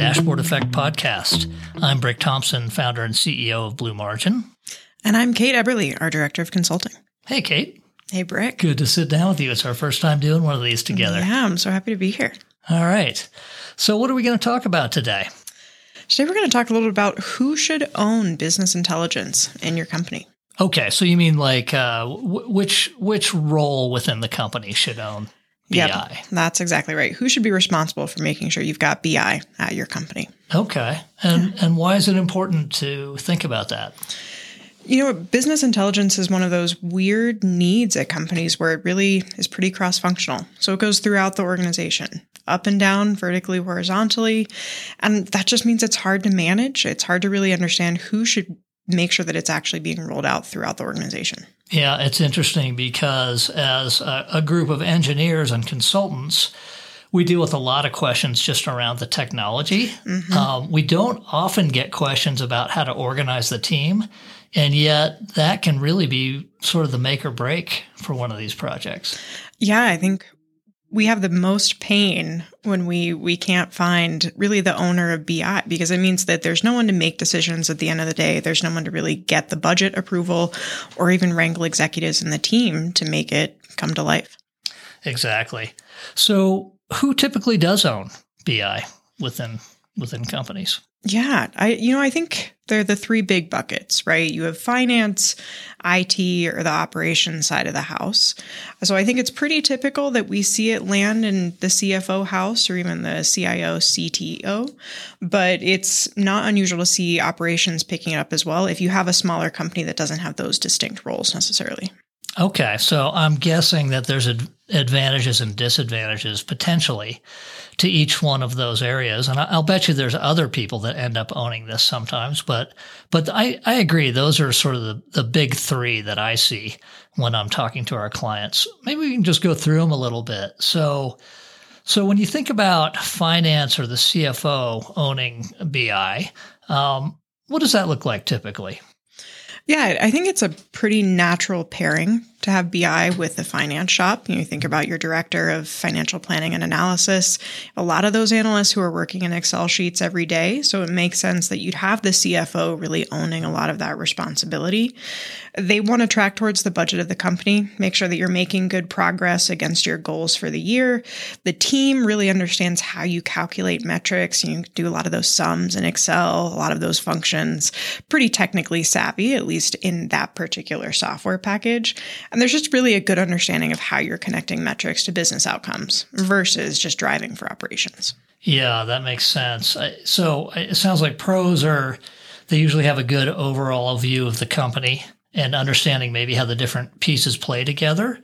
Dashboard Effect podcast. I'm Brick Thompson, founder and CEO of Blue Margin. And I'm Kate Eberle, our Director of Consulting. Hey, Kate. Hey, Brick. Good to sit down with you. It's our first time doing one of these together. Yeah, I'm so happy to be here. All right. So, what are we going to talk about today? Today, we're going to talk a little bit about who should own business intelligence in your company. Okay, so you mean like uh, w- which which role within the company should own BI. Yep, that's exactly right. Who should be responsible for making sure you've got BI at your company? Okay. And and why is it important to think about that? You know, business intelligence is one of those weird needs at companies where it really is pretty cross functional. So it goes throughout the organization, up and down, vertically, horizontally. And that just means it's hard to manage. It's hard to really understand who should make sure that it's actually being rolled out throughout the organization. Yeah, it's interesting because as a, a, group of engineers and consultants, we deal with a lot of questions just around the technology. Mm-hmm. Um, we don't often get questions about how to organize the team. And yet, that can really be sort of the make or break for one of these projects. Yeah, I think we have the most pain when we we can't find really the owner of BI because it means that there's no one to make decisions at the end of the day. There's no one to really get the budget approval or even wrangle executives in the team to make it come to life. Exactly. So, who typically does own BI within within companies? Yeah, I you know I think they're the three big buckets, right? You have finance, IT, or the operations side of the house. So I think it's pretty typical that we see it land in the CFO house or even the CIO, CTO, but it's not unusual to see operations picking it up as well if you have a smaller company that doesn't have those distinct roles necessarily. Okay, so I'm guessing that there's advantages and disadvantages potentially to each one of those areas, and I'll bet you there's other people that end up owning this sometimes. But but I, I agree; those are sort of the, the big three that I see when I'm talking to our clients. Maybe we can just go through them a little bit. So so when you think about finance or the CFO owning BI, um, what does that look like typically? Yeah, I think it's a pretty natural pairing to have BI with the finance shop. You, think about your director of financial planning and analysis, a lot of those analysts who are working in Excel sheets every day. So it makes sense that you'd have the CFO really owning a lot of that responsibility. They want to track towards the budget of the company, make sure that you're making good progress against your goals for the year. The team really understands how you calculate metrics. You do a lot of those sums in Excel, a lot of those functions, pretty technically savvy, at least in that particular software package. And there's just really a good understanding of how you're connecting metrics to business outcomes versus just driving for operations. Yeah, that makes sense. So it sounds like pros are, they usually have a good overall view of the company and understanding maybe how the different pieces play together.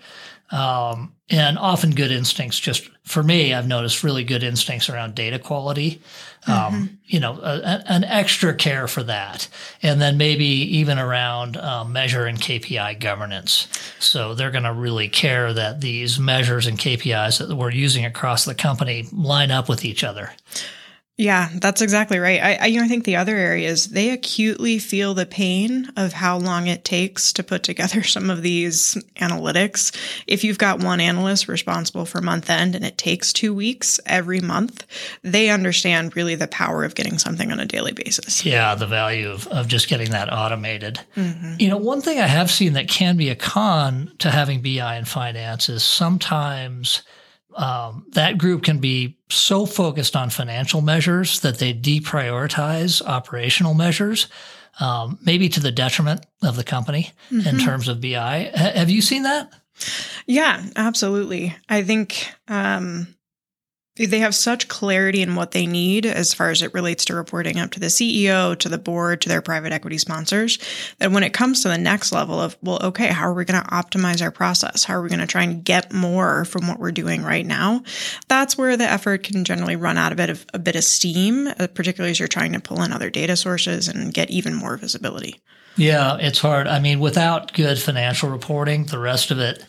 Um, and often good instincts. Just for me, I've noticed really good instincts around data quality. Um, mm-hmm. You know, a, an extra care for that, and then maybe even around um, measure and KPI governance. So they're going to really care that these measures and KPIs that we're using across the company line up with each other. Yeah, that's exactly right. I, I, you know, I think the other areas they acutely feel the pain of how long it takes to put together some of these analytics. If you've got one analyst responsible for month end and it takes two weeks every month, they understand really the power of getting something on a daily basis. Yeah, the value of, of just getting that automated. Mm-hmm. You know, one thing I have seen that can be a con to having BI in finance is sometimes – um, that group can be so focused on financial measures that they deprioritize operational measures, um, maybe to the detriment of the company mm-hmm. in terms of BI. H- have you seen that? Yeah, absolutely. I think um, they have such clarity in what they need as far as it relates to reporting up to the CEO, to the board, to their private equity sponsors, that when it comes to the next level of, well, okay, how are we going to optimize our process? How are we going to try and get more from what we're doing right now? That's where the effort can generally run out a bit of a bit of steam, uh, particularly as you're trying to pull in other data sources and get even more visibility. Yeah, it's hard. I mean, without good financial reporting, the rest of it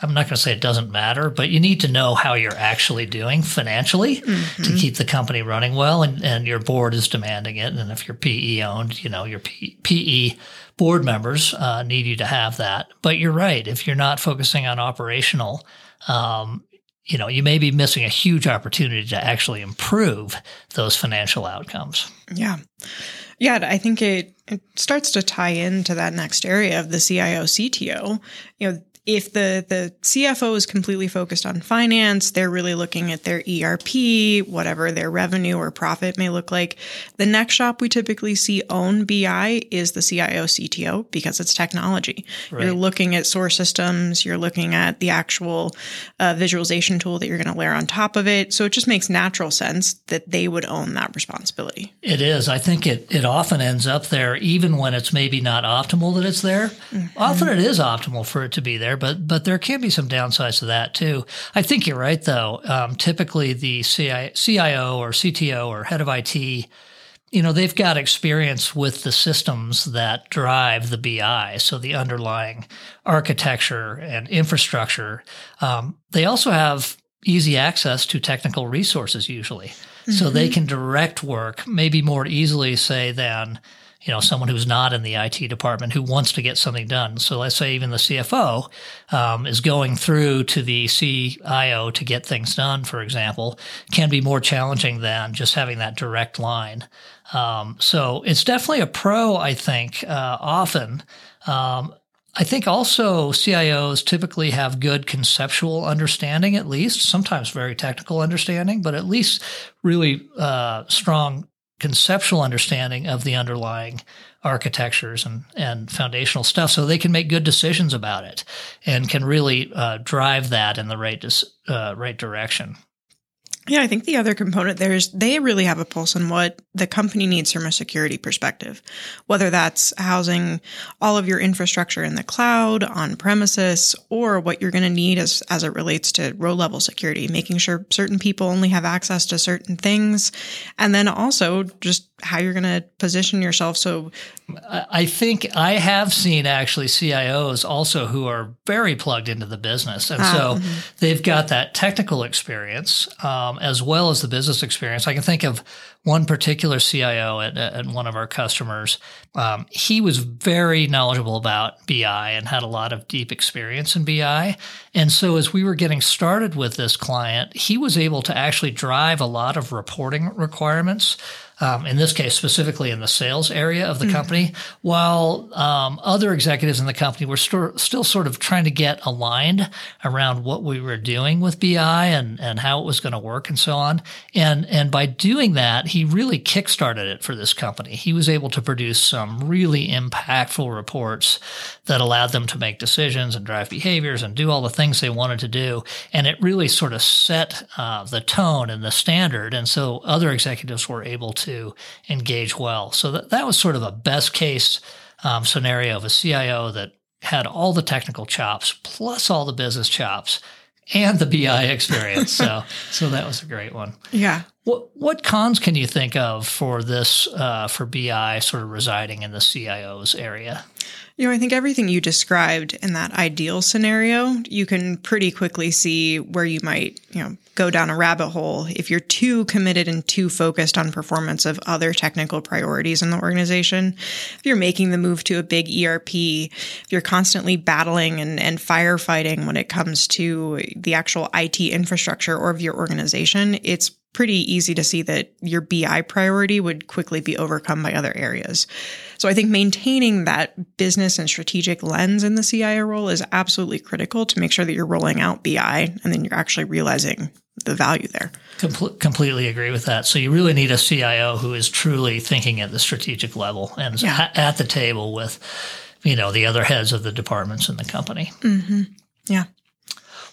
I'm not going to say it doesn't matter, but you need to know how you're actually doing financially mm-hmm. to keep the company running well. And, and your board is demanding it. And if you're PE owned, you know, your PE board members uh, need you to have that. But you're right. If you're not focusing on operational, um, you know, you may be missing a huge opportunity to actually improve those financial outcomes. Yeah. Yeah, I think it, it starts to tie into that next area of the CIO CTO. You know, if the the CFO is completely focused on finance, they're really looking at their ERP, whatever their revenue or profit may look like. The next shop we typically see own BI is the CIO CTO because it's technology. Right. You're looking at source systems, you're looking at the actual uh, visualization tool that you're going to layer on top of it. So it just makes natural sense that they would own that responsibility. It is. I think it it often ends up there, even when it's maybe not optimal that it's there. Mm-hmm. Often it is optimal for it to be there but but there can be some downsides to that too. I think you're right though. Um, typically, the CIO or CTO or head of IT, you know, they've got experience with the systems that drive the BI, so the underlying architecture and infrastructure. Um, they also have easy access to technical resources usually, mm-hmm. so they mm-hmm. can direct work maybe more easily, say, than you know, someone who's not in the IT department who wants to get something done. So let's say even the CFO um, is going through to the CIO to get things done, for example, can be more challenging than just having that direct line. Um, so it's definitely a pro, I think, uh, often. Um, I think also CIOs typically have good conceptual understanding, at least, sometimes very technical understanding, but at least really uh, strong conceptual understanding of the underlying architectures and, and foundational stuff so they can make good decisions about it and can really uh, drive that in the right, uh, right direction. Yeah, I think the other component there is they really have a pulse on what the company needs from a security perspective, whether that's housing all of your infrastructure in the cloud, on premises, or what you're going to need as, as it relates to row level security, making sure certain people only have access to certain things. And then also just how you're going to position yourself. So I think I have seen actually CIOs also who are very plugged into the business. And ah, so mm-hmm. they've got that technical experience um, as well as the business experience. I can think of one particular CIO at, at one of our customers. Um, he was very knowledgeable about BI and had a lot of deep experience in BI. And so as we were getting started with this client, he was able to actually drive a lot of reporting requirements um, in this case, specifically in the sales area of the mm-hmm. company, while um, other executives in the company were st- still sort of trying to get aligned around what we were doing with BI and, and how it was going to work and so on. And, and by doing that, he really kickstarted it for this company. He was able to produce some really impactful reports that allowed them to make decisions and drive behaviors and do all the things they wanted to do. And it really sort of set uh, the tone and the standard. And so other executives were able to engage well. So that, that was sort of a best case um, scenario of a CIO that had all the technical chops plus all the business chops and the BI experience. so so that was a great one. Yeah. What what cons can you think of for this uh, for BI sort of residing in the CIO's area? You know, I think everything you described in that ideal scenario, you can pretty quickly see where you might, you know, go down a rabbit hole if you're too committed and too focused on performance of other technical priorities in the organization. If you're making the move to a big ERP, if you're constantly battling and, and firefighting when it comes to the actual IT infrastructure or of your organization, it's pretty easy to see that your BI priority would quickly be overcome by other areas. So I think maintaining that business and strategic lens in the CIO role is absolutely critical to make sure that you're rolling out BI and then you're actually realizing the value there. Com- completely agree with that. So you really need a CIO who is truly thinking at the strategic level and yeah. at the table with, you know, the other heads of the departments in the company. Mm-hmm. Yeah.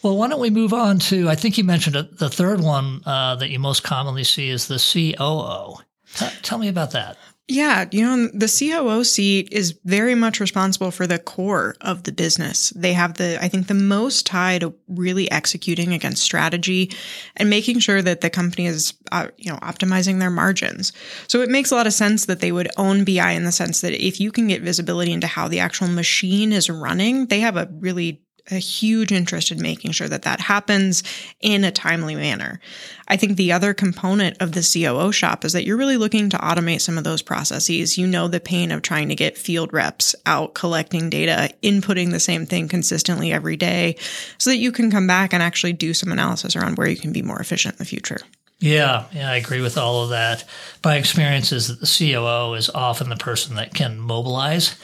Well, why don't we move on to? I think you mentioned the third one uh, that you most commonly see is the COO. T- tell me about that. Yeah, you know, the COO seat is very much responsible for the core of the business. They have the, I think, the most tie to really executing against strategy and making sure that the company is, uh, you know, optimizing their margins. So it makes a lot of sense that they would own BI in the sense that if you can get visibility into how the actual machine is running, they have a really a huge interest in making sure that that happens in a timely manner. I think the other component of the COO shop is that you're really looking to automate some of those processes. You know the pain of trying to get field reps out collecting data, inputting the same thing consistently every day so that you can come back and actually do some analysis around where you can be more efficient in the future. Yeah, yeah, I agree with all of that. My experience is that the COO is often the person that can mobilize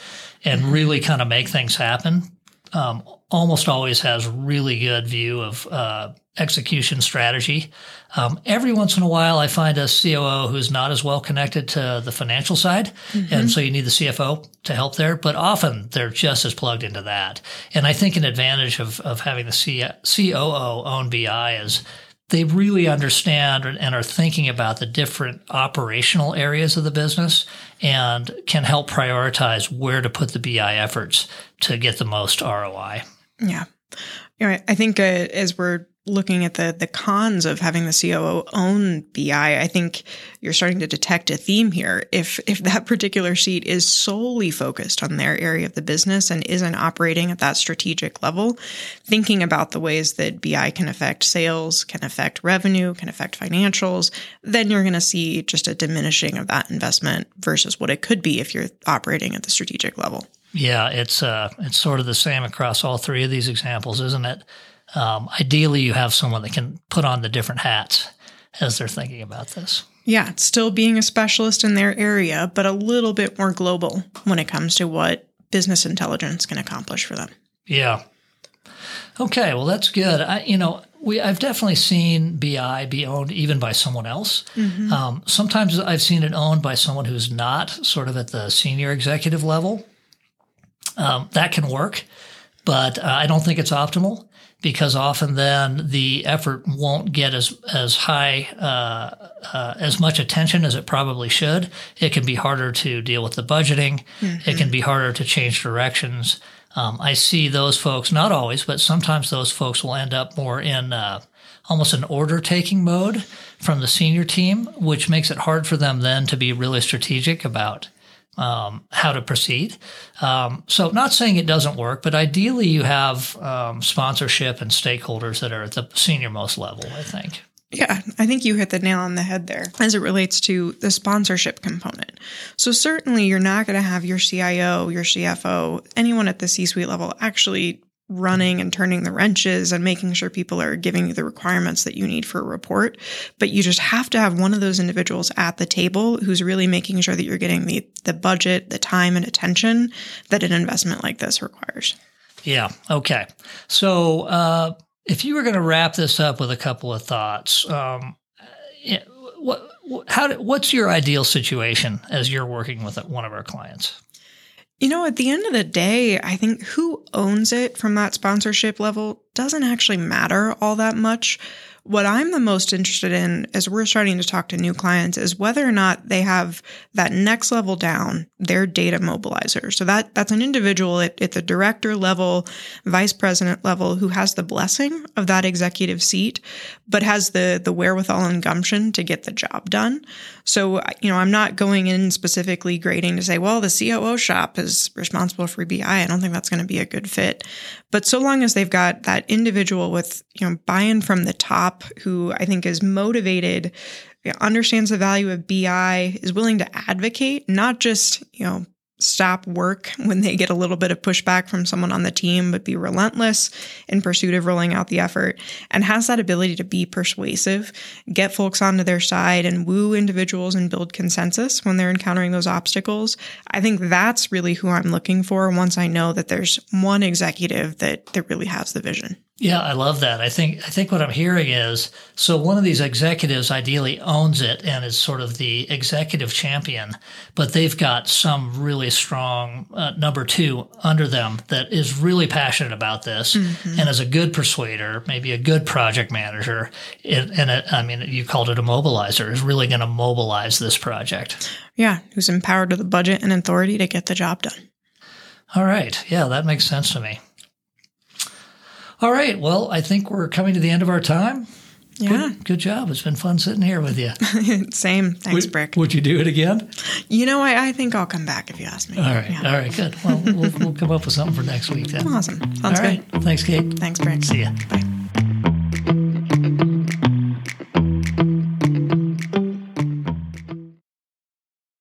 and really kind of make things happen. Um, almost always has really good view of uh, execution strategy. Um, every once in a while, I find a COO who's not as well connected to the financial side, mm-hmm. and so you need the CFO to help there. But often they're just as plugged into that. And I think an advantage of of having the C- COO own BI is they really understand and are thinking about the different operational areas of the business and can help prioritize where to put the BI efforts to get the most ROI. Yeah. I think uh, as we're looking at the the cons of having the COO own BI, I think you're starting to detect a theme here. If if that particular seat is solely focused on their area of the business and isn't operating at that strategic level, thinking about the ways that BI can affect sales, can affect revenue, can affect financials, then you're going to see just a diminishing of that investment versus what it could be if you're operating at the strategic level. Yeah, it's uh, it's sort of the same across all three of these examples, isn't it? Um, ideally, you have someone that can put on the different hats as they're thinking about this. Yeah, still being a specialist in their area, but a little bit more global when it comes to what business intelligence can accomplish for them. Yeah. Okay, well that's good. I, you know, we I've definitely seen BI be owned even by someone else. Mm-hmm. Um, sometimes I've seen it owned by someone who's not sort of at the senior executive level. Um, that can work, but uh, I don't think it's optimal because often then the effort won't get as as high uh, uh, as much attention as it probably should. It can be harder to deal with the budgeting. Mm-hmm. It can be harder to change directions. Um, I see those folks, not always, but sometimes those folks will end up more in uh, almost an order taking mode from the senior team, which makes it hard for them then to be really strategic about um, how to proceed. Um, so, not saying it doesn't work, but ideally you have um, sponsorship and stakeholders that are at the senior most level, I think. Yeah, I think you hit the nail on the head there as it relates to the sponsorship component. So, certainly, you're not going to have your CIO, your CFO, anyone at the C suite level actually running and turning the wrenches and making sure people are giving you the requirements that you need for a report. But you just have to have one of those individuals at the table who's really making sure that you're getting the, the budget, the time and attention that an investment like this requires. Yeah. Okay. So, uh, if you were going to wrap this up with a couple of thoughts, um, what, how, what's your ideal situation as you're working with one of our clients? You know, at the end of the day, I think who owns it from that sponsorship level doesn't actually matter all that much. What I'm the most interested in as we're starting to talk to new clients is whether or not they have that next level down, their data mobilizer. So that that's an individual at, at the director level, vice president level who has the blessing of that executive seat, but has the the wherewithal and gumption to get the job done. So you know, I'm not going in specifically grading to say, well, the COO shop is responsible for BI. I don't think that's going to be a good fit. But so long as they've got that individual with you know buy-in from the top who I think is motivated, understands the value of BI, is willing to advocate, not just, you know, stop work when they get a little bit of pushback from someone on the team, but be relentless in pursuit of rolling out the effort and has that ability to be persuasive, get folks onto their side and woo individuals and build consensus when they're encountering those obstacles. I think that's really who I'm looking for once I know that there's one executive that, that really has the vision. Yeah, I love that. I think I think what I'm hearing is so one of these executives ideally owns it and is sort of the executive champion, but they've got some really strong uh, number two under them that is really passionate about this mm-hmm. and is a good persuader, maybe a good project manager, and, and a, I mean you called it a mobilizer is really going to mobilize this project. Yeah, who's empowered with the budget and authority to get the job done. All right, yeah, that makes sense to me. All right. Well, I think we're coming to the end of our time. Yeah. Good, good job. It's been fun sitting here with you. Same. Thanks, would, Brick. Would you do it again? You know, I, I think I'll come back if you ask me. All right. Yeah. All right. Good. Well, we'll, we'll come up with something for next week then. Awesome. All Sounds right. good. Thanks, Kate. Thanks, Brick. See ya. Bye.